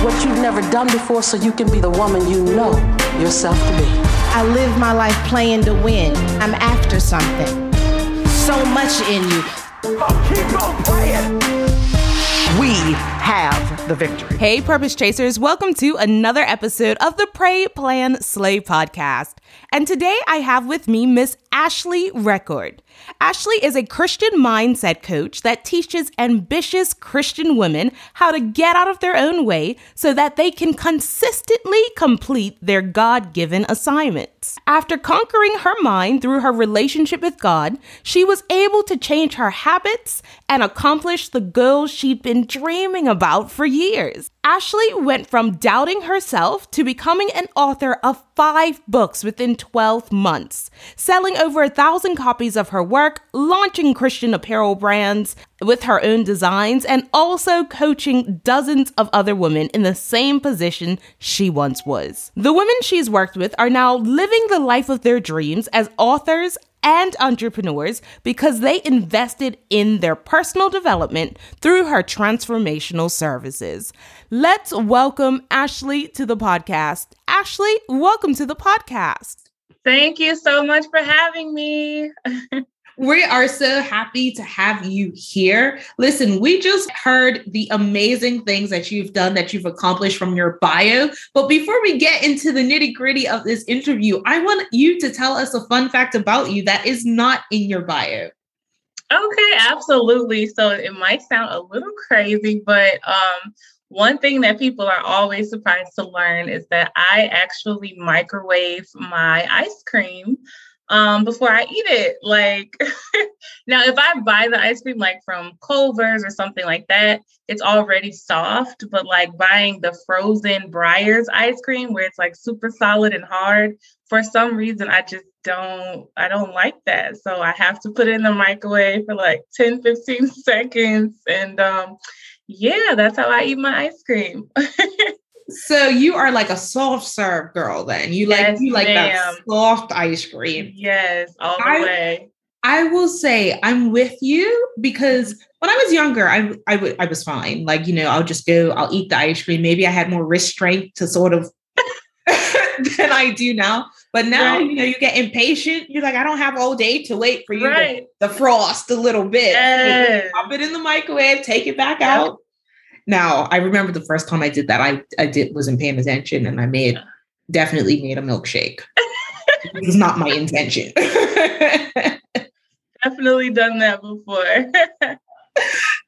Do what you've never done before so you can be the woman you know yourself to be. I live my life playing to win. I'm after something. So much in you. Keep on playing. We have the victory. Hey, Purpose Chasers, welcome to another episode of the Pray, Plan, Slay podcast. And today I have with me Miss Ashley Record. Ashley is a Christian mindset coach that teaches ambitious Christian women how to get out of their own way so that they can consistently complete their God given assignments. After conquering her mind through her relationship with God, she was able to change her habits and accomplish the goals she'd been dreaming about for years. Ashley went from doubting herself to becoming an author of five books within 12 months, selling over a thousand copies of her work, launching Christian apparel brands with her own designs, and also coaching dozens of other women in the same position she once was. The women she's worked with are now living the life of their dreams as authors and entrepreneurs because they invested in their personal development through her transformational services. Let's welcome Ashley to the podcast. Ashley, welcome to the podcast. Thank you so much for having me. We are so happy to have you here. Listen, we just heard the amazing things that you've done, that you've accomplished from your bio. But before we get into the nitty gritty of this interview, I want you to tell us a fun fact about you that is not in your bio. Okay, absolutely. So it might sound a little crazy, but um, one thing that people are always surprised to learn is that I actually microwave my ice cream um, before I eat it. Like now, if I buy the ice cream like from Culver's or something like that, it's already soft. But like buying the frozen Breyers ice cream where it's like super solid and hard, for some reason I just don't I don't like that. So I have to put it in the microwave for like 10, 15 seconds. And um yeah, that's how I eat my ice cream. So you are like a soft serve girl then. You Yes, like you like that soft ice cream. yes, all the I- way. I will say I'm with you because when I was younger, I I was fine. Like, you know, I'll just go, I'll eat the ice cream. Maybe I had more wrist strength to sort of than I do now. But now, Right. you know, you get impatient. You're like, I don't have all day to wait for you to Right. the frost a little bit. Yes. Pop it in the microwave, take it back Yep. out. Now, I remember the first time I did that, I, I did wasn't paying attention and I made definitely made a milkshake. it was not my intention. Definitely done that before.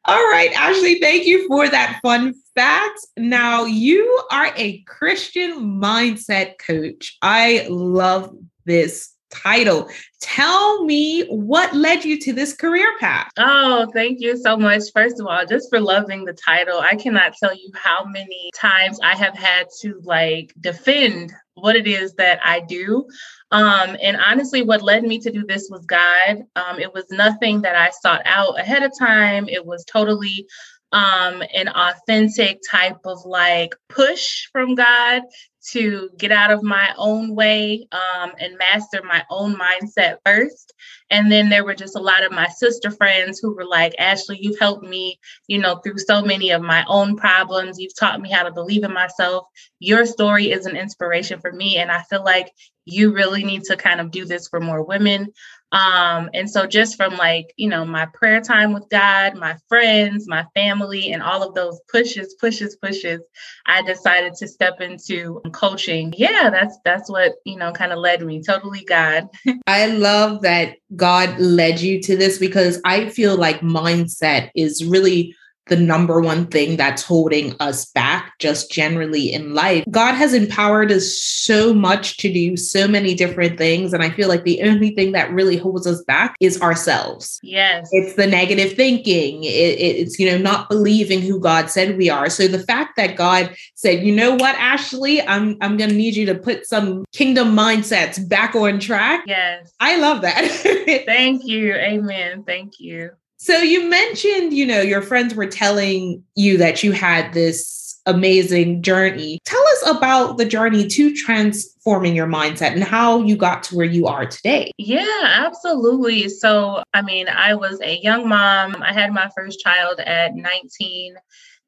All right, Ashley, thank you for that fun fact. Now, you are a Christian mindset coach. I love this title. Tell me what led you to this career path. Oh, thank you so much. First of all, just for loving the title. I cannot tell you how many times I have had to like defend what it is that I do. Um, and honestly, what led me to do this was God. Um, it was nothing that I sought out ahead of time. It was totally um, an authentic type of like push from God to get out of my own way um, and master my own mindset first. And then there were just a lot of my sister friends who were like, Ashley, you've helped me, you know, through so many of my own problems. You've taught me how to believe in myself. Your story is an inspiration for me. And I feel like you really need to kind of do this for more women. Um, and so just from like, you know, my prayer time with God, my friends, my family, and all of those pushes, pushes, pushes, I decided to step into coaching. Yeah, that's that's what, you know, kind of led me. Totally God. I love that God led you to this because I feel like mindset is really the number one thing that's holding us back just generally in life. God has empowered us so much to do so many different things. And I feel like the only thing that really holds us back is ourselves. Yes. It's the negative thinking. It, it's, you know, not believing who God said we are. So the fact that God said, you know what, Ashley, I'm, I'm going to need you to put some kingdom mindsets back on track. Yes. I love that. Thank you. Amen. Thank you. So you mentioned, you know, your friends were telling you that you had this amazing journey. Tell us about the journey to transforming your mindset and how you got to where you are today. Yeah, absolutely. So, I mean, I was a young mom. I had my first child at 19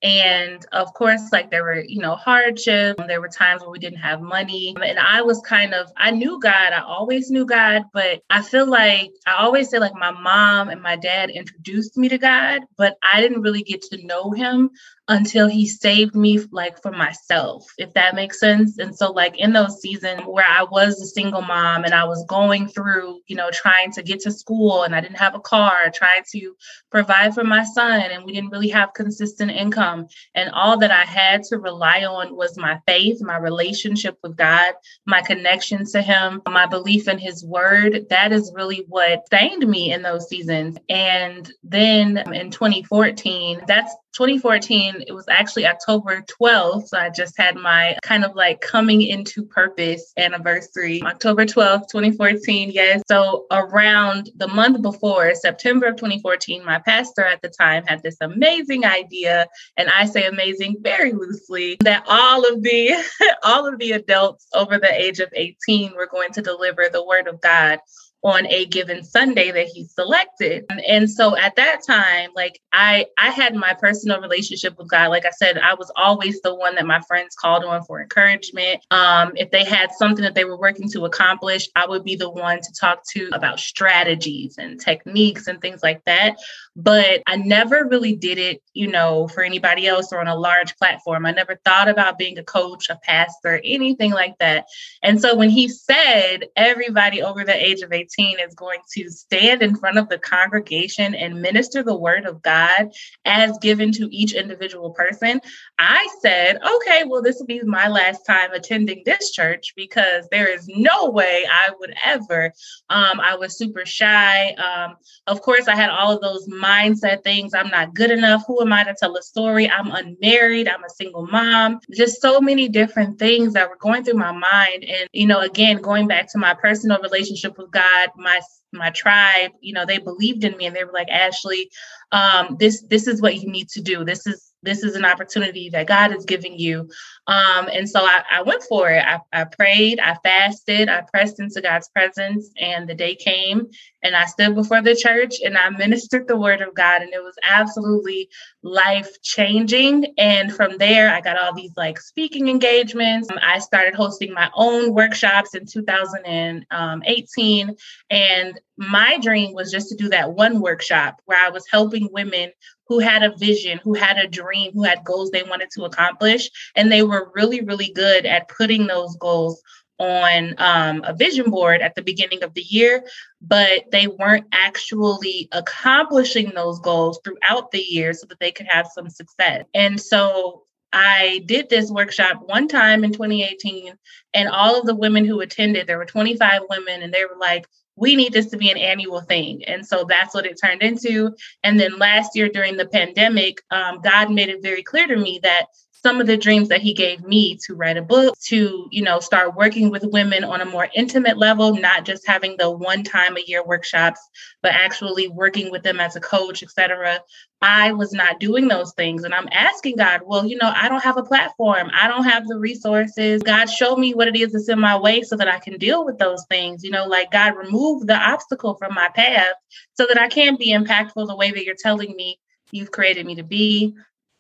and of course, like there were, you know, hardships. There were times where we didn't have money. And I was kind of, I knew God. I always knew God. But I feel like I always say, like, my mom and my dad introduced me to God, but I didn't really get to know him until he saved me like for myself if that makes sense. And so like in those seasons where i was a single mom and i was going through you know trying to get to school and i didn't have a car trying to provide for my son and we didn't really have consistent income and all that i had to rely on was my faith my relationship with god my connection to him my belief in his word that is really what sustained me in those seasons. And then in 2014 that's 2014, it was actually October 12th. So I just had my kind of like coming into purpose anniversary, October 12th, 2014. Yes. So around the month before, September of 2014, my pastor at the time had this amazing idea. And I say amazing very loosely that all of the all of the adults over the age of 18 were going to deliver the word of God on a given Sunday that he selected. And so at that time, like I I had my personal relationship with God. Like I said, I was always the one that my friends called on for encouragement. Um, if they had something that they were working to accomplish, I would be the one to talk to about strategies and techniques and things like that. But I never really did it, you know, for anybody else or on a large platform. I never thought about being a coach, a pastor, anything like that. And so when he said everybody over the age of 18 is going to stand in front of the congregation and minister the word of God as given to each individual person, I said, okay, well, this will be my last time attending this church because there is no way I would ever. Um, I was super shy. Um, of course, I had all of those mindset things. I'm not good enough. Who am I to tell a story? I'm unmarried. I'm a single mom. Just so many different things that were going through my mind. And, you know, again, going back to my personal relationship with God, my my tribe you know they believed in me and they were like ashley um, this this is what you need to do this is this is an opportunity that God is giving you. Um, and so I, I went for it. I, I, prayed, I fasted, I pressed into God's presence, and the day came, and I stood before the church and I ministered the word of God, and it was absolutely life changing. And from there, I got all these like speaking engagements. I started hosting my own workshops in 2018, and my dream was just to do that one workshop where I was helping women who had a vision, who had a dream, who had goals they wanted to accomplish. And they were really, really good at putting those goals on um, a vision board at the beginning of the year, but they weren't actually accomplishing those goals throughout the year so that they could have some success. And so I did this workshop one time in 2018, and all of the women who attended, there were 25 women, and they were like, we need this to be an annual thing. And so that's what it turned into. And then last year during the pandemic, um, God made it very clear to me that some of the dreams that he gave me to write a book to you know start working with women on a more intimate level not just having the one time a year workshops but actually working with them as a coach etc i was not doing those things. And i'm asking god well you know i don't have a platform. I don't have the resources. God show me what it is that's in my way so that i can deal with those things. You know like god remove the obstacle from my path so that i can be impactful the way that you're telling me you've created me to be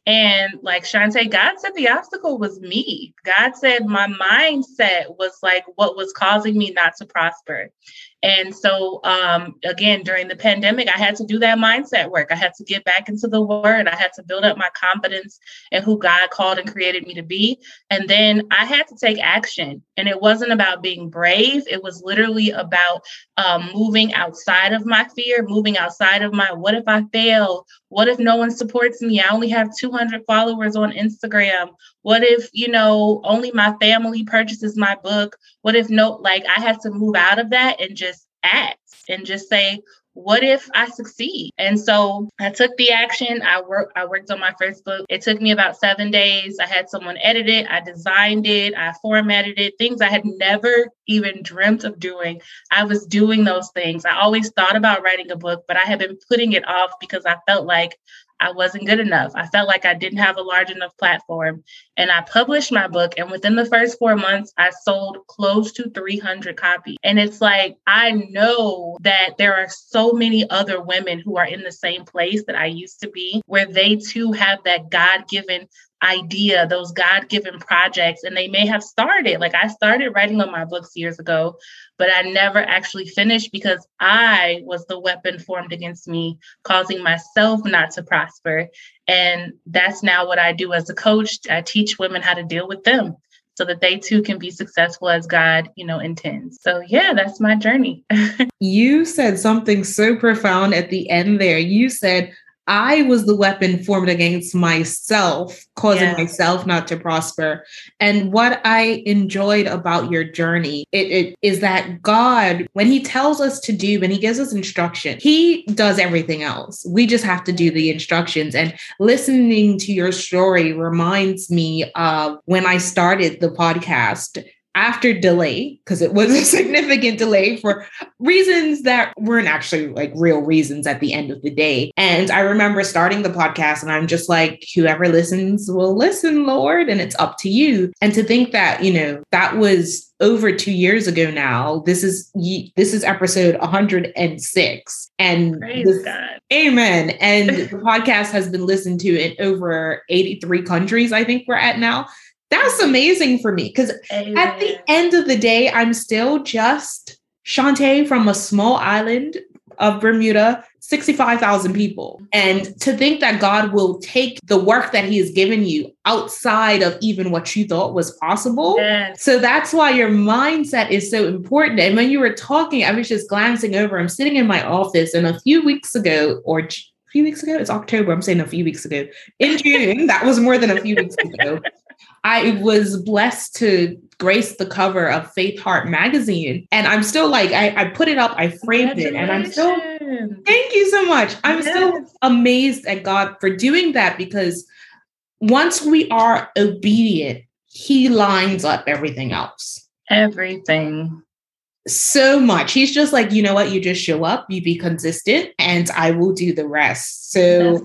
And like Shantae, God said the obstacle was me. God said my mindset was like what was causing me not to prosper. And so, um, again, during the pandemic, I had to do that mindset work. I had to get back into the word. I had to build up my confidence in who God called and created me to be. And then I had to take action. And it wasn't about being brave, it was literally about um, moving outside of my fear, moving outside of my what if I fail? What if no one supports me? I only have 200 followers on Instagram. What if, you know, only my family purchases my book? What if no, like I had to move out of that and just act and just say, what if I succeed? And so I took the action. I worked I worked on my first book. It took me about 7 days. I had someone edit it, I designed it, I formatted it, things I had never even dreamt of doing. I was doing those things. I always thought about writing a book, but I had been putting it off because I felt like I wasn't good enough. I felt like I didn't have a large enough platform. And I published my book. And within the first four months, I sold close to 300 copies. And it's like, I know that there are so many other women who are in the same place that I used to be, where they too have that God given idea, those God given projects, and they may have started. Like I started writing on my books years ago, but I never actually finished because I was the weapon formed against me, causing myself not to prosper. And that's now what I do as a coach. I teach women how to deal with them so that they too can be successful as God, you know, intends. So yeah, that's my journey. you said something so profound at the end there. You said I was the weapon formed against myself, causing myself not to prosper. And what I enjoyed about your journey it, it is that God, when He tells us to do, when He gives us instruction, He does everything else. We just have to do the instructions. And listening to your story reminds me of when I started the podcast after delay, because it was a significant delay for reasons that weren't actually like real reasons at the end of the day. And I remember starting the podcast and I'm just like, whoever listens will listen, Lord, and it's up to you. And to think that, you know, that was over two years ago now. This is this is episode 106. And this, amen. And the podcast has been listened to in over 83 countries, I think we're at now that's amazing for me because at the end of the day, I'm still just Shantae from a small island of Bermuda, 65,000 people. And to think that God will take the work that He has given you outside of even what you thought was possible. Yes. So that's why your mindset is so important. And when you were talking, I was just glancing over, I'm sitting in my office, and a few weeks ago, or a few weeks ago, it's October, I'm saying a few weeks ago, in June, that was more than a few weeks ago. I was blessed to grace the cover of Faith Heart magazine. And I'm still like, I, I put it up, I framed it, and I'm still, thank you so much. I'm yes. still amazed at God for doing that because once we are obedient, He lines up everything else. Everything. So much. He's just like, you know what? You just show up, you be consistent, and I will do the rest. So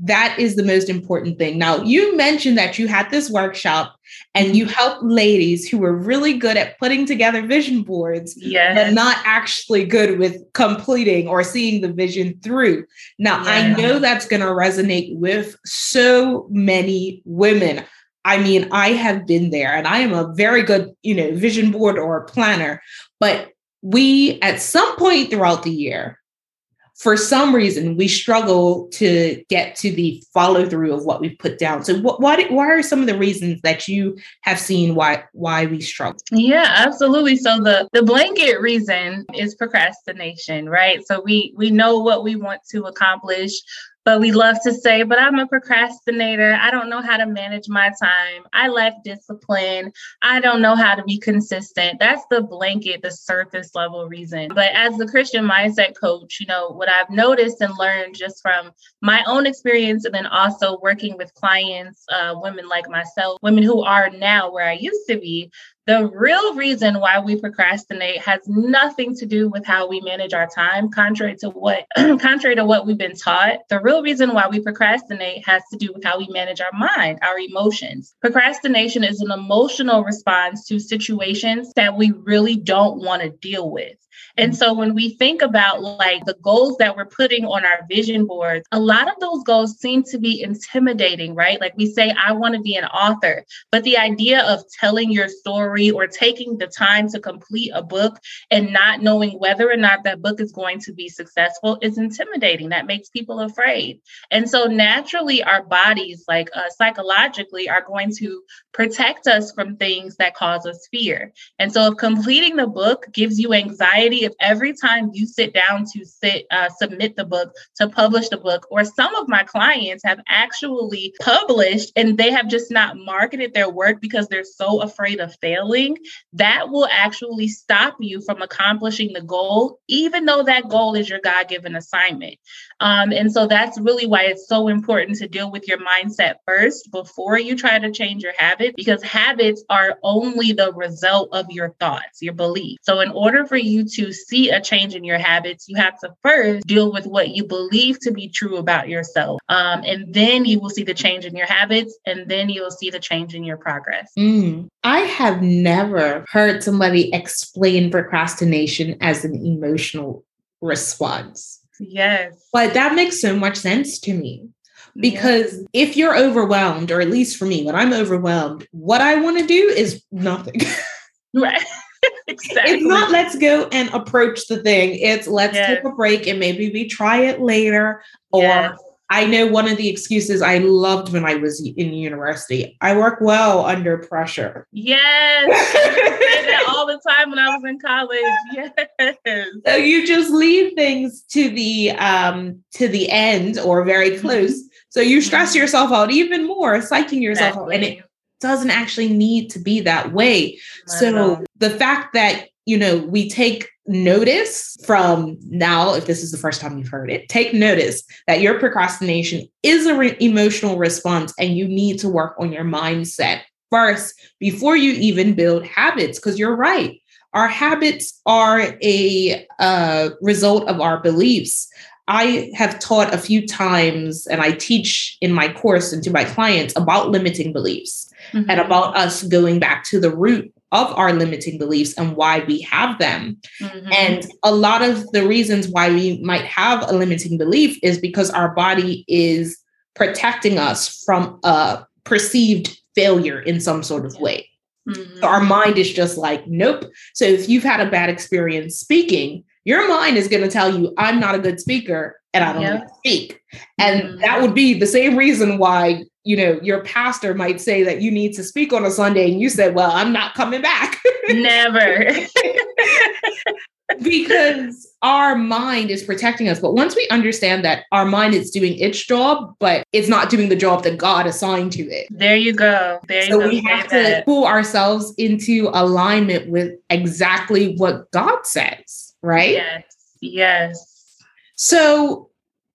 that is the most important thing. Now, you mentioned that you had this workshop and you mm-hmm. helped ladies who were really good at putting together vision boards, yes. but not actually good with completing or seeing the vision through. Now, yeah. I know that's going to resonate with so many women. I mean, I have been there and I am a very good, you know, vision board or planner, but we at some point throughout the year for some reason we struggle to get to the follow through of what we've put down. So what, what why are some of the reasons that you have seen why why we struggle? Yeah absolutely. So the the blanket reason is procrastination right? So we we know what we want to accomplish but we love to say, but I'm a procrastinator. I don't know how to manage my time. I lack discipline. I don't know how to be consistent. That's the blanket, the surface level reason. But as the Christian mindset coach, you know, what I've noticed and learned just from my own experience and then also working with clients, uh, women like myself, women who are now where I used to be, the real reason why we procrastinate has nothing to do with how we manage our time, contrary to what contrary to what we've been taught. The real reason why we procrastinate has to do with how we manage our mind, our emotions. Procrastination is an emotional response to situations that we really don't want to deal with. And so when we think about like the goals that we're putting on our vision boards, a lot of those goals seem to be intimidating, right? Like we say, I want to be an author, but the idea of telling your story or taking the time to complete a book and not knowing whether or not that book is going to be successful is intimidating. That makes people afraid. And so naturally, our bodies, like uh, psychologically, are going to protect us from things that cause us fear. And so if completing the book gives you anxiety, if every time you sit down to sit uh, submit the book to publish the book, or some of my clients have actually published and they have just not marketed their work because they're so afraid of failing, that will actually stop you from accomplishing the goal, even though that goal is your God given assignment. Um, and so that's really why it's so important to deal with your mindset first before you try to change your habit, because habits are only the result of your thoughts, your beliefs. So, in order for you to see a change in your habits, you have to first deal with what you believe to be true about yourself. Um, and then you will see the change in your habits, and then you'll see the change in your progress. Mm. I have never heard somebody explain procrastination as an emotional response. Yes. But that makes so much sense to me. Because yes. if you're overwhelmed, or at least for me, when I'm overwhelmed, what I want to do is nothing. right. exactly. It's not let's go and approach the thing. It's let's yes. take a break and maybe we try it later. Or yes. I know one of the excuses I loved when I was in university. I work well under pressure. Yes. all the time when I was in college. Yes. So you just leave things to the um to the end or very mm-hmm. close. So you stress mm-hmm. yourself out even more, psyching yourself exactly. out. And it doesn't actually need to be that way. So the fact that you know, we take notice from now, if this is the first time you've heard it, take notice that your procrastination is an re- emotional response and you need to work on your mindset first before you even build habits. Because you're right, our habits are a uh, result of our beliefs. I have taught a few times, and I teach in my course and to my clients about limiting beliefs mm-hmm. and about us going back to the root of our limiting beliefs and why we have them. Mm-hmm. And a lot of the reasons why we might have a limiting belief is because our body is protecting us from a perceived failure in some sort of way. Mm-hmm. our mind is just like, nope. So if you've had a bad experience speaking, your mind is going to tell you, I'm not a good speaker and I don't yep. speak. And mm-hmm. that would be the same reason why you know, your pastor might say that you need to speak on a Sunday and you said, well, I'm not coming back. Never. because our mind is protecting us. But once we understand that our mind is doing its job, but it's not doing the job that God assigned to it. There you go. There you so go. we have to pull ourselves into alignment with exactly what God says, right? Yes. Yes. So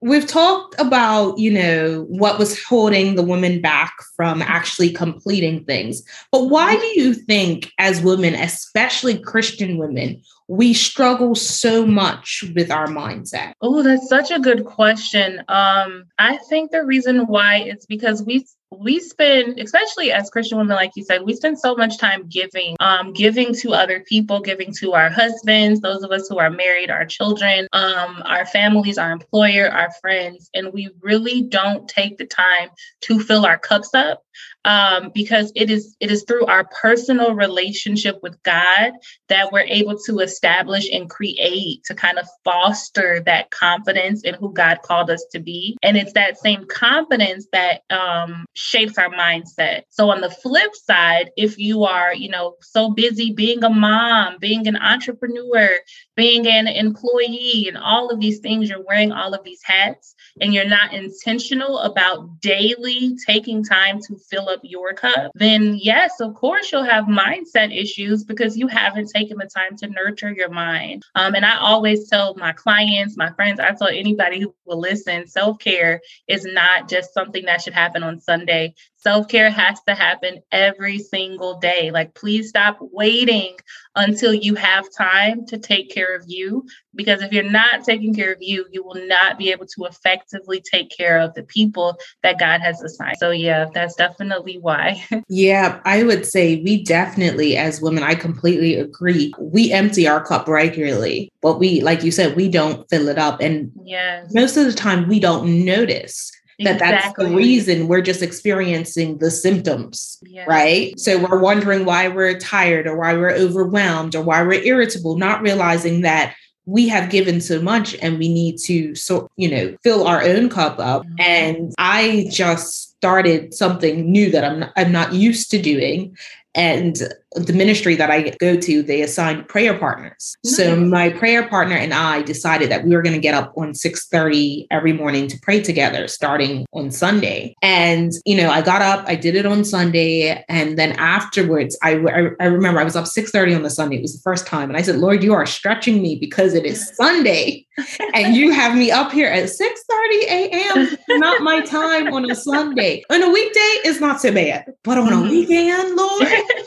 we've talked about you know what was holding the women back from actually completing things. But why do you think as women especially christian women we struggle so much with our mindset? Oh that's such a good question. Um i think the reason why is because we we spend, especially as Christian women, like you said, we spend so much time giving, um, giving to other people, giving to our husbands, those of us who are married, our children, um, our families, our employer, our friends, and we really don't take the time to fill our cups up um, because it is it is through our personal relationship with God that we're able to establish and create to kind of foster that confidence in who God called us to be, and it's that same confidence that um, shapes our mindset. So on the flip side, if you are you know so busy being a mom, being an entrepreneur, being an employee, and all of these things, you're wearing all of these hats, and you're not intentional about daily taking time to fill up your cup, then yes, of course you'll have mindset issues because you haven't taken the time to nurture your mind. Um, and I always tell my clients, my friends, I tell anybody who will listen, self care is not just something that should happen on Sunday. Self care has to happen every single day. Like, please stop waiting until you have time to take care of you. Because if you're not taking care of you, you will not be able to effectively take care of the people that God has assigned. So, yeah, that's definitely why. yeah, I would say we definitely, as women, I completely agree. We empty our cup regularly, but we, like you said, we don't fill it up. And yes. most of the time, we don't notice that exactly. that's the reason we're just experiencing the symptoms yeah. right so we're wondering why we're tired or why we're overwhelmed or why we're irritable not realizing that we have given so much and we need to so you know fill our own cup up mm-hmm. and i just started something new that i'm not, i'm not used to doing and the ministry that I go to, they assigned prayer partners. Nice. So my prayer partner and I decided that we were going to get up on 6:30 every morning to pray together starting on Sunday. And you know, I got up, I did it on Sunday, and then afterwards I I, I remember I was up 6:30 on the Sunday. It was the first time and I said, "Lord, you are stretching me because it is Sunday and you have me up here at 6:30 a.m. not my time on a Sunday. On a weekday it's not so bad, but on a mm-hmm. weekend, Lord,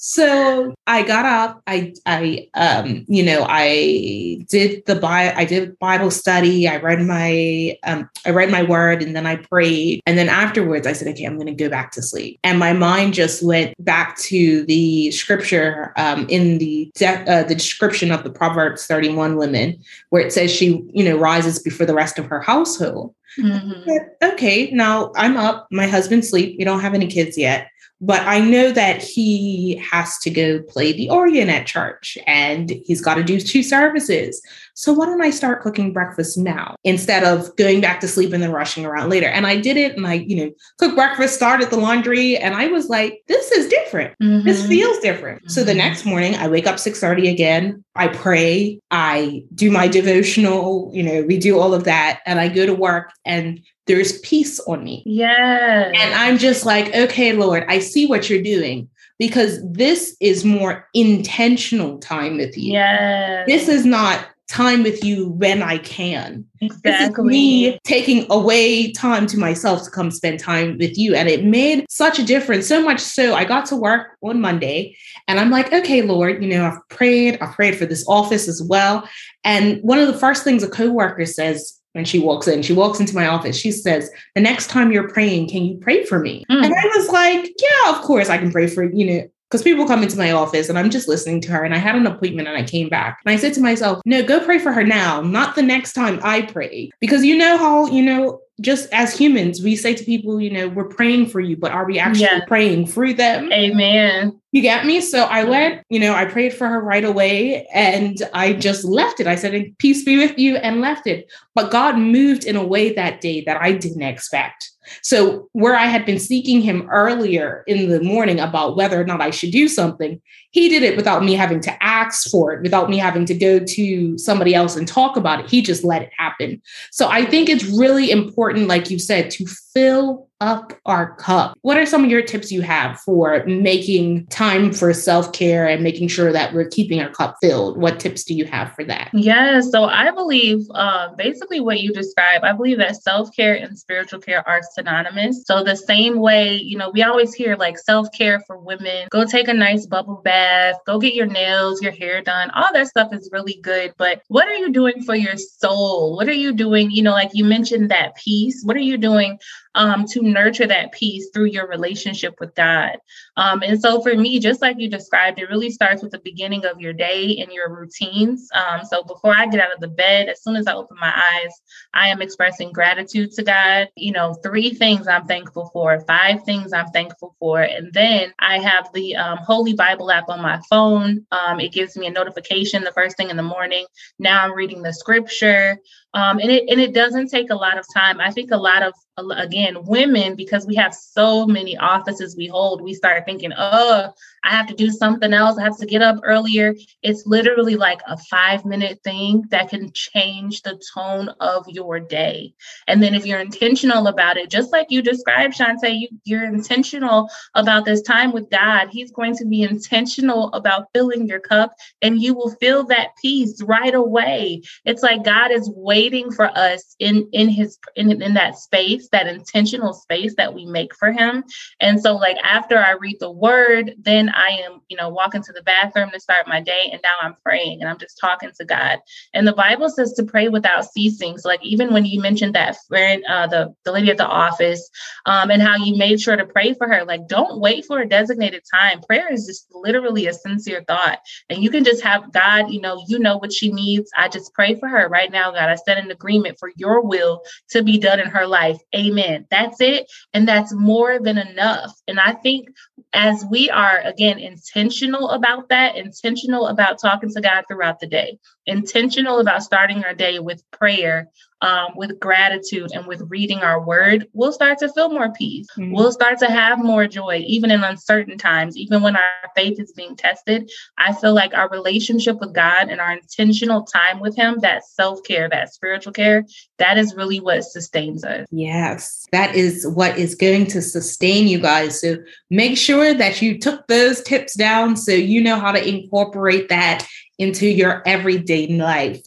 so I got up. I I um you know I did the Bi- I did Bible study. I read my um I read my word and then I prayed and then afterwards I said okay I'm going to go back to sleep and my mind just went back to the scripture um in the de- uh, the description of the Proverbs 31 women where it says she you know rises before the rest of her household. Mm-hmm. Okay, now I'm up. My husband's asleep. We don't have any kids yet. But I know that he has to go play the organ at church and he's got to do two services. So why don't I start cooking breakfast now instead of going back to sleep and then rushing around later? And I did it and I, you know, cooked breakfast, started the laundry, and I was like, this is different. Mm-hmm. This feels different. Mm-hmm. So the mm-hmm. next morning I wake up 6:30 again. I pray, I do my devotional, you know, we do all of that, and I go to work and there's peace on me. Yeah. And I'm just like, okay, Lord, I see what you're doing because this is more intentional time with you. Yeah. This is not time with you when I can. Exactly. me taking away time to myself to come spend time with you. And it made such a difference. So much so I got to work on Monday and I'm like, okay, Lord, you know, I've prayed, I've prayed for this office as well. And one of the first things a coworker says when she walks in. She walks into my office. She says, The next time you're praying, can you pray for me? Mm. And I was like, Yeah, of course I can pray for you know. Because people come into my office and I'm just listening to her. And I had an appointment and I came back. And I said to myself, no, go pray for her now, not the next time I pray. Because you know how, you know, just as humans, we say to people, you know, we're praying for you, but are we actually yeah. praying through them? Amen. You get me? So I went, you know, I prayed for her right away and I just left it. I said, Peace be with you, and left it. But God moved in a way that day that I didn't expect. So, where I had been seeking him earlier in the morning about whether or not I should do something, he did it without me having to ask for it, without me having to go to somebody else and talk about it. He just let it happen. So, I think it's really important, like you said, to fill up our cup. What are some of your tips you have for making time for self care and making sure that we're keeping our cup filled? What tips do you have for that? Yeah, so I believe uh, basically what you described, I believe that self care and spiritual care are synonymous. So, the same way, you know, we always hear like self care for women, go take a nice bubble bath, go get your nails, your hair done. All that stuff is really good. But what are you doing for your soul? What are you doing? You know, like you mentioned that peace. What are you doing um, to nurture that peace through your relationship with God. Um, and so for me, just like you described, it really starts with the beginning of your day and your routines. Um, so before I get out of the bed, as soon as I open my eyes, I am expressing gratitude to God. You know, three things I'm thankful for, five things I'm thankful for. And then I have the um, Holy Bible app on my phone. Um, it gives me a notification the first thing in the morning. Now I'm reading the scripture. Um, and it and it doesn't take a lot of time. I think a lot of again women because we have so many offices we hold, we start thinking, oh, I have to do something else. I have to get up earlier. It's literally like a five minute thing that can change the tone of your day. And then if you're intentional about it, just like you described, Shantae, you, you're intentional about this time with God. He's going to be intentional about filling your cup and you will feel that peace right away. It's like God is waiting waiting for us in in his in, in that space, that intentional space that we make for him. And so like after I read the word, then I am, you know, walking to the bathroom to start my day and now I'm praying and I'm just talking to God. And the Bible says to pray without ceasing. So like even when you mentioned that friend uh the the lady at the office um and how you made sure to pray for her, like don't wait for a designated time. Prayer is just literally a sincere thought. And you can just have God, you know, you know what she needs. I just pray for her right now, God. I an agreement for your will to be done in her life. Amen. That's it. And that's more than enough. And I think as we are, again, intentional about that, intentional about talking to God throughout the day, intentional about starting our day with prayer, um, with gratitude and with reading our word, we'll start to feel more peace. Mm-hmm. We'll start to have more joy, even in uncertain times, even when our faith is being tested. I feel like our relationship with God and our intentional time with Him, that self care, that spiritual care, that is really what sustains us. Yes, that is what is going to sustain you guys. So make sure that you took those tips down so you know how to incorporate that into your everyday life.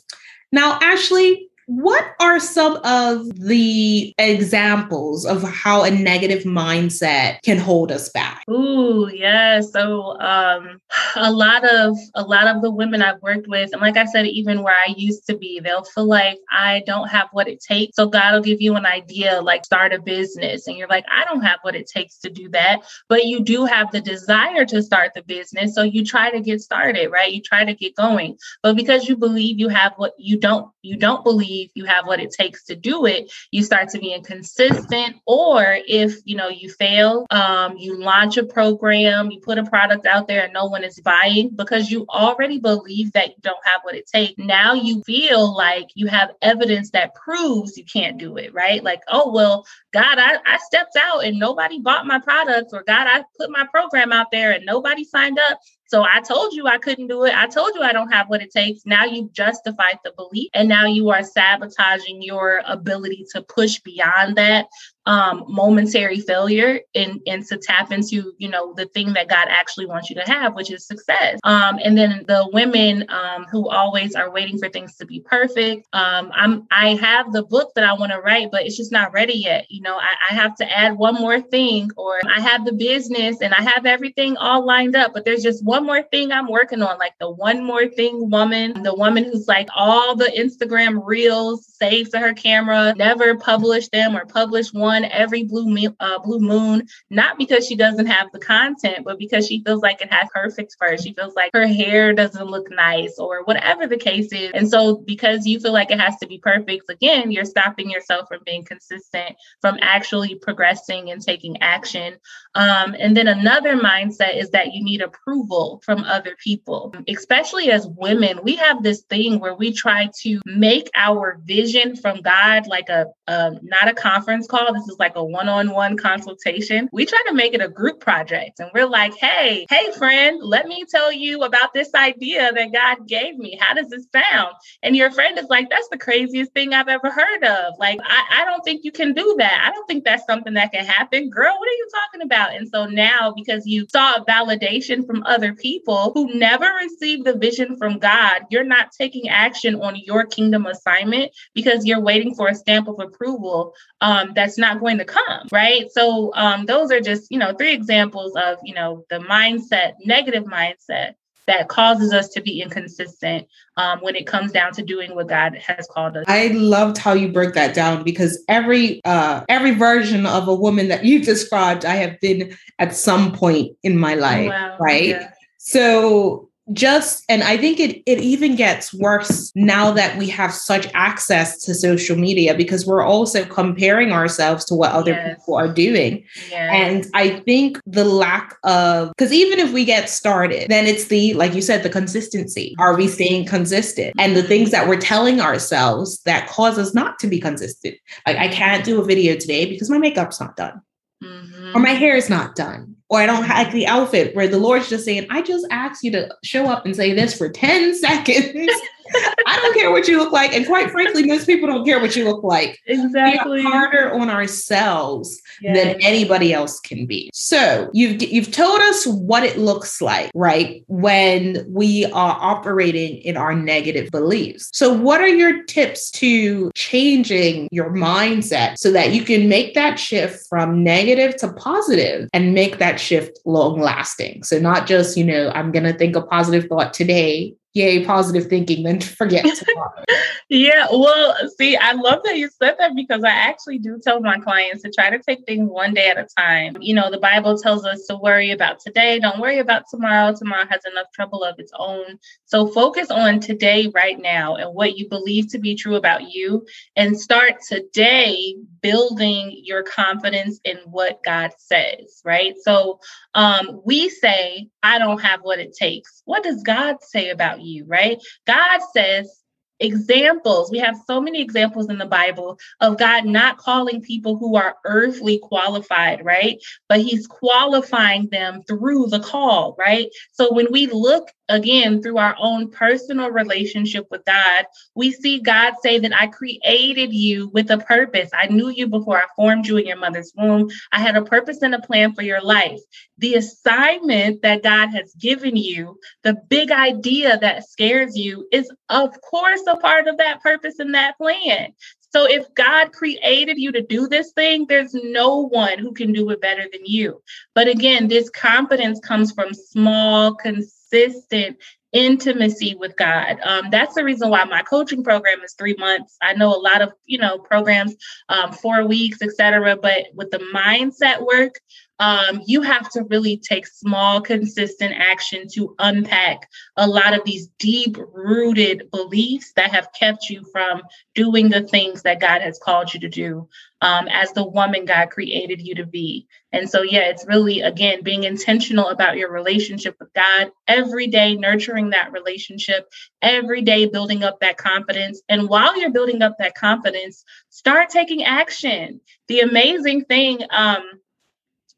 Now, Ashley, what are some of the examples of how a negative mindset can hold us back? Ooh, yeah. So um, a lot of a lot of the women I've worked with, and like I said, even where I used to be, they'll feel like I don't have what it takes. So God will give you an idea, like start a business, and you're like, I don't have what it takes to do that, but you do have the desire to start the business. So you try to get started, right? You try to get going, but because you believe you have what you don't, you don't believe believe you have what it takes to do it, you start to be inconsistent. Or if you know you fail, um, you launch a program, you put a product out there and no one is buying because you already believe that you don't have what it takes. Now you feel like you have evidence that proves you can't do it, right? Like, oh well, God, I, I stepped out and nobody bought my products, or God, I put my program out there and nobody signed up. So I told you I couldn't do it. I told you I don't have what it takes. Now you've justified the belief and now you are sabotaging your ability to push beyond that um, momentary failure and, and to tap into, you know, the thing that God actually wants you to have, which is success. Um, and then the women um, who always are waiting for things to be perfect. Um, I'm I have the book that I want to write, but it's just not ready yet. You know, I, I have to add one more thing, or I have the business and I have everything all lined up, but there's just one more thing I'm working on, like the one more thing woman, the woman who's like all the Instagram reels saved to her camera, never published them or published one on every blue moon, uh, blue moon, not because she doesn't have the content, but because she feels like it has perfect fur. She feels like her hair doesn't look nice or whatever the case is. And so because you feel like it has to be perfect, again, you're stopping yourself from being consistent, from actually progressing and taking action. Um, and then another mindset is that you need approval from other people, especially as women. We have this thing where we try to make our vision from God like a, a not a conference call. This is like a one-on-one consultation. We try to make it a group project, and we're like, "Hey, hey, friend, let me tell you about this idea that God gave me. How does this sound?" And your friend is like, "That's the craziest thing I've ever heard of. Like, I, I don't think you can do that. I don't think that's something that can happen, girl. What are you talking about?" And so now, because you saw validation from other people who never received the vision from God, you're not taking action on your kingdom assignment because you're waiting for a stamp of approval um, that's not going to come, right? So um, those are just, you know, three examples of, you know, the mindset, negative mindset that causes us to be inconsistent um, when it comes down to doing what God has called us. I loved how you broke that down because every uh, every version of a woman that you described, I have been at some point in my life, wow. right? Yeah. So just and i think it it even gets worse now that we have such access to social media because we're also comparing ourselves to what other yes. people are doing yes. and i think the lack of because even if we get started then it's the like you said the consistency are we staying consistent and the things that we're telling ourselves that cause us not to be consistent like i can't do a video today because my makeup's not done mm-hmm. or my hair is not done or I don't like the outfit where the Lord's just saying, I just asked you to show up and say this for 10 seconds I don't care what you look like. And quite frankly, most people don't care what you look like. Exactly. Harder on ourselves yes. than anybody else can be. So you've you've told us what it looks like, right? When we are operating in our negative beliefs. So what are your tips to changing your mindset so that you can make that shift from negative to positive and make that shift long lasting? So not just, you know, I'm going to think a positive thought today yay positive thinking then forget tomorrow. Yeah well see i love that you said that because i actually do tell my clients to try to take things one day at a time. You know the bible tells us to worry about today don't worry about tomorrow tomorrow has enough trouble of its own so focus on today right now and what you believe to be true about you and start today building your confidence in what god says right so um, we say i don't have what it takes what does god say about you, right? God says, examples. We have so many examples in the Bible of God not calling people who are earthly qualified, right? But He's qualifying them through the call, right? So when we look again through our own personal relationship with God, we see God say that I created you with a purpose. I knew you before I formed you in your mother's womb. I had a purpose and a plan for your life. The assignment that God has given you, the big idea that scares you, is of course part of that purpose and that plan. So if God created you to do this thing, there's no one who can do it better than you. But again, this confidence comes from small, consistent consistent intimacy with God. Um, that's the reason why my coaching program is three months. I know a lot of you know programs, um, four weeks, etc. But with the mindset work, um, you have to really take small, consistent action to unpack a lot of these deep rooted beliefs that have kept you from doing the things that God has called you to do um, as the woman God created you to be. And so, yeah, it's really, again, being intentional about your relationship with God every day, nurturing that relationship, every day building up that confidence. And while you're building up that confidence, start taking action. The amazing thing, um,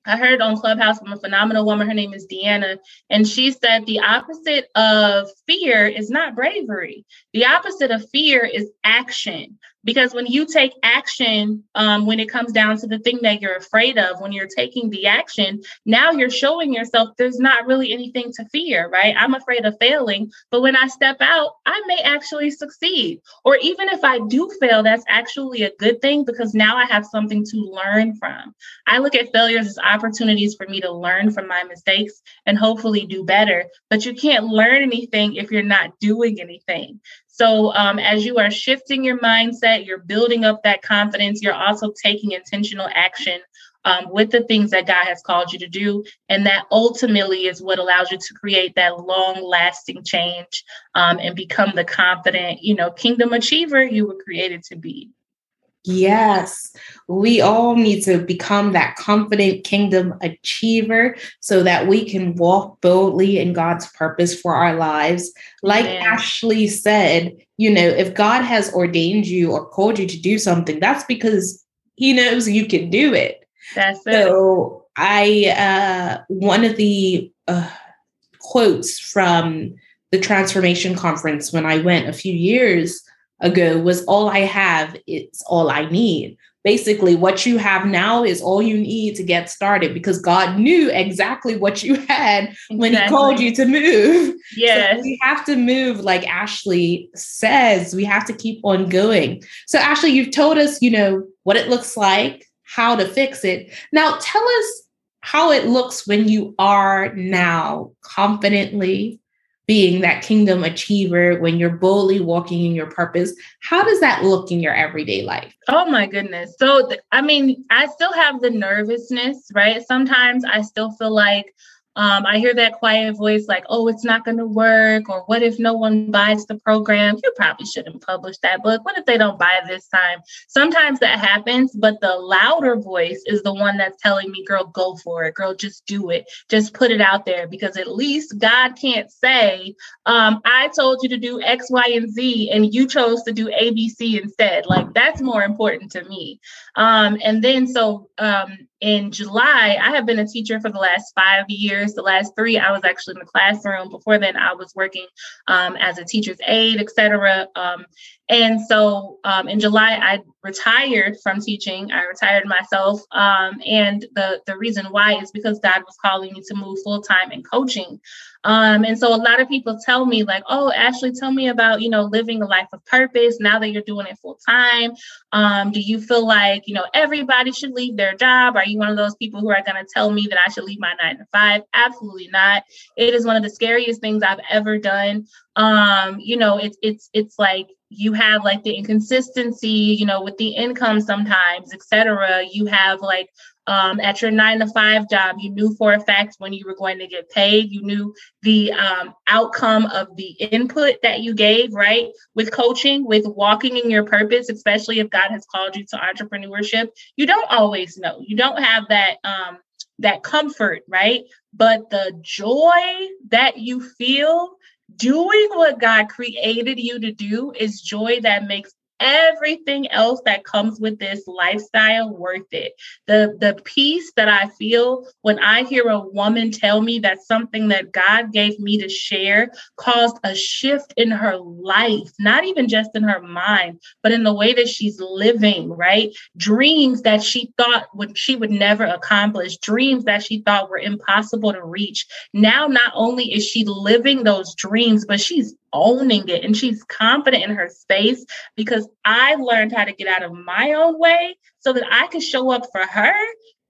I heard on Clubhouse from a phenomenal woman. Her name is Deanna. And she said the opposite of fear is not bravery. The opposite of fear is action. Because when you take action, um, when it comes down to the thing that you're afraid of, when you're taking the action, now you're showing yourself there's not really anything to fear, right? I'm afraid of failing, but when I step out, I may actually succeed. Or even if I do fail, that's actually a good thing because now I have something to learn from. I look at failures as opportunities for me to learn from my mistakes and hopefully do better. But you can't learn anything if you're not doing anything. So, um, as you are shifting your mindset, you're building up that confidence, you're also taking intentional action um, with the things that God has called you to do. And that ultimately is what allows you to create that long lasting change um, and become the confident, you know, kingdom achiever you were created to be. Yes, we all need to become that confident kingdom achiever so that we can walk boldly in God's purpose for our lives. Like Ashley said, you know, if God has ordained you or called you to do something, that's because he knows you can do it. That's it. So I uh one of the uh, quotes from the transformation conference when I went a few years ago was all I have, it's all I need. Basically, what you have now is all you need to get started because God knew exactly what you had when exactly. He called you to move. Yes. So we have to move, like Ashley says, we have to keep on going. So, Ashley, you've told us, you know, what it looks like, how to fix it. Now, tell us how it looks when you are now confidently being that kingdom achiever, when you're boldly walking in your purpose, how does that look in your everyday life? Oh my goodness. So, th- I mean, I still have the nervousness, right? Sometimes I still feel like, um, I hear that quiet voice like, oh, it's not going to work. Or what if no one buys the program? You probably shouldn't publish that book. What if they don't buy this time? Sometimes that happens, but the louder voice is the one that's telling me, girl, go for it. Girl, just do it. Just put it out there because at least God can't say, um, I told you to do X, Y, and Z, and you chose to do ABC instead. Like that's more important to me. Um, and then so, um, in July, I have been a teacher for the last five years. The last three, I was actually in the classroom. Before then, I was working um, as a teacher's aide, etc. Um, and so um, in July, I retired from teaching. I retired myself. Um, and the, the reason why is because God was calling me to move full time in coaching. Um, and so a lot of people tell me, like, oh, Ashley, tell me about, you know, living a life of purpose now that you're doing it full time. Um, do you feel like, you know, everybody should leave their job? Are you one of those people who are going to tell me that I should leave my nine to five? Absolutely not. It is one of the scariest things I've ever done. Um, you know, it's it's it's like you have like the inconsistency, you know, with the income sometimes, etc. You have like um, at your nine to five job, you knew for a fact when you were going to get paid. You knew the um, outcome of the input that you gave, right? With coaching, with walking in your purpose, especially if God has called you to entrepreneurship, you don't always know. You don't have that um, that comfort, right? But the joy that you feel doing what God created you to do is joy that makes everything else that comes with this lifestyle worth it. The the peace that I feel when I hear a woman tell me that something that God gave me to share caused a shift in her life, not even just in her mind, but in the way that she's living, right? Dreams that she thought would she would never accomplish, dreams that she thought were impossible to reach. Now not only is she living those dreams, but she's owning it and she's confident in her space because I learned how to get out of my own way so that I could show up for her.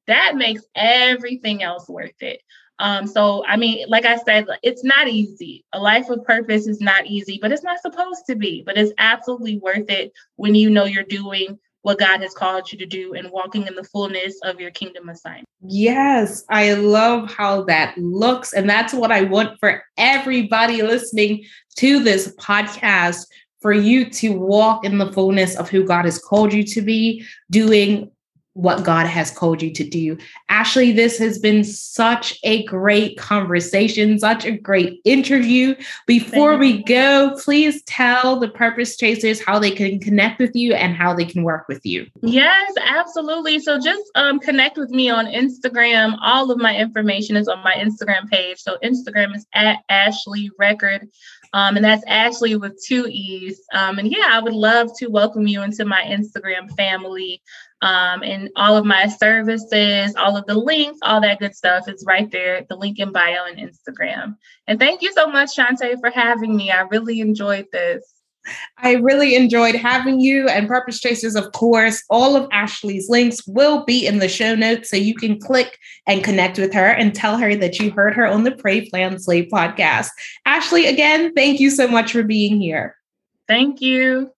That makes everything else worth it. Um, so, I mean, like I said, it's not easy. A life of purpose is not easy, but it's not supposed to be. But it's absolutely worth it when you know you're doing what God has called you to do and walking in the fullness of your kingdom assignment. Yes, I love how that looks. And that's what I want for everybody listening to this podcast for you to walk in the fullness of who God has called you to be, doing what God has called you to do. Ashley, this has been such a great conversation, such a great interview. Before we go, please tell the purpose chasers how they can connect with you and how they can work with you. Yes, absolutely. So just um, connect with me on Instagram. All of my information is on my Instagram page. So Instagram is at Ashley Record. Um, and that's Ashley with two E's. Um, and yeah, I would love to welcome you into my Instagram family um, and all of my services, all of the links, all that good stuff is right there, the link in bio and Instagram. And thank you so much, Shantae, for having me. I really enjoyed this. I really enjoyed having you and Purpose Chasers, of course. All of Ashley's links will be in the show notes so you can click and connect with her and tell her that you heard her on the Pray Plan Slay podcast. Ashley, again, thank you so much for being here. Thank you.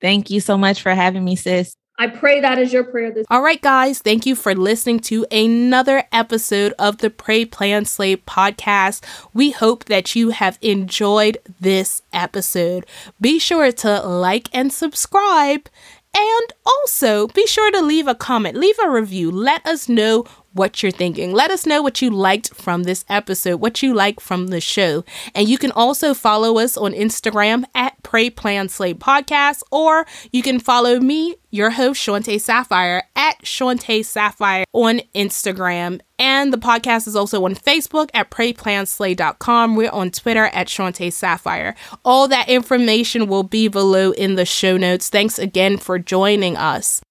Thank you so much for having me, sis. I pray that is your prayer this All right, guys, thank you for listening to another episode of the Pray Plan Slay podcast. We hope that you have enjoyed this episode. Be sure to like and subscribe. And also be sure to leave a comment, leave a review. Let us know what you're thinking. Let us know what you liked from this episode, what you like from the show. And you can also follow us on Instagram at Pray Plan Slay Podcast, or you can follow me, your host, Shante Sapphire, at Shante Sapphire on Instagram. And the podcast is also on Facebook at PrayPlanSlay.com. We're on Twitter at Shante Sapphire. All that information will be below in the show notes. Thanks again for joining us.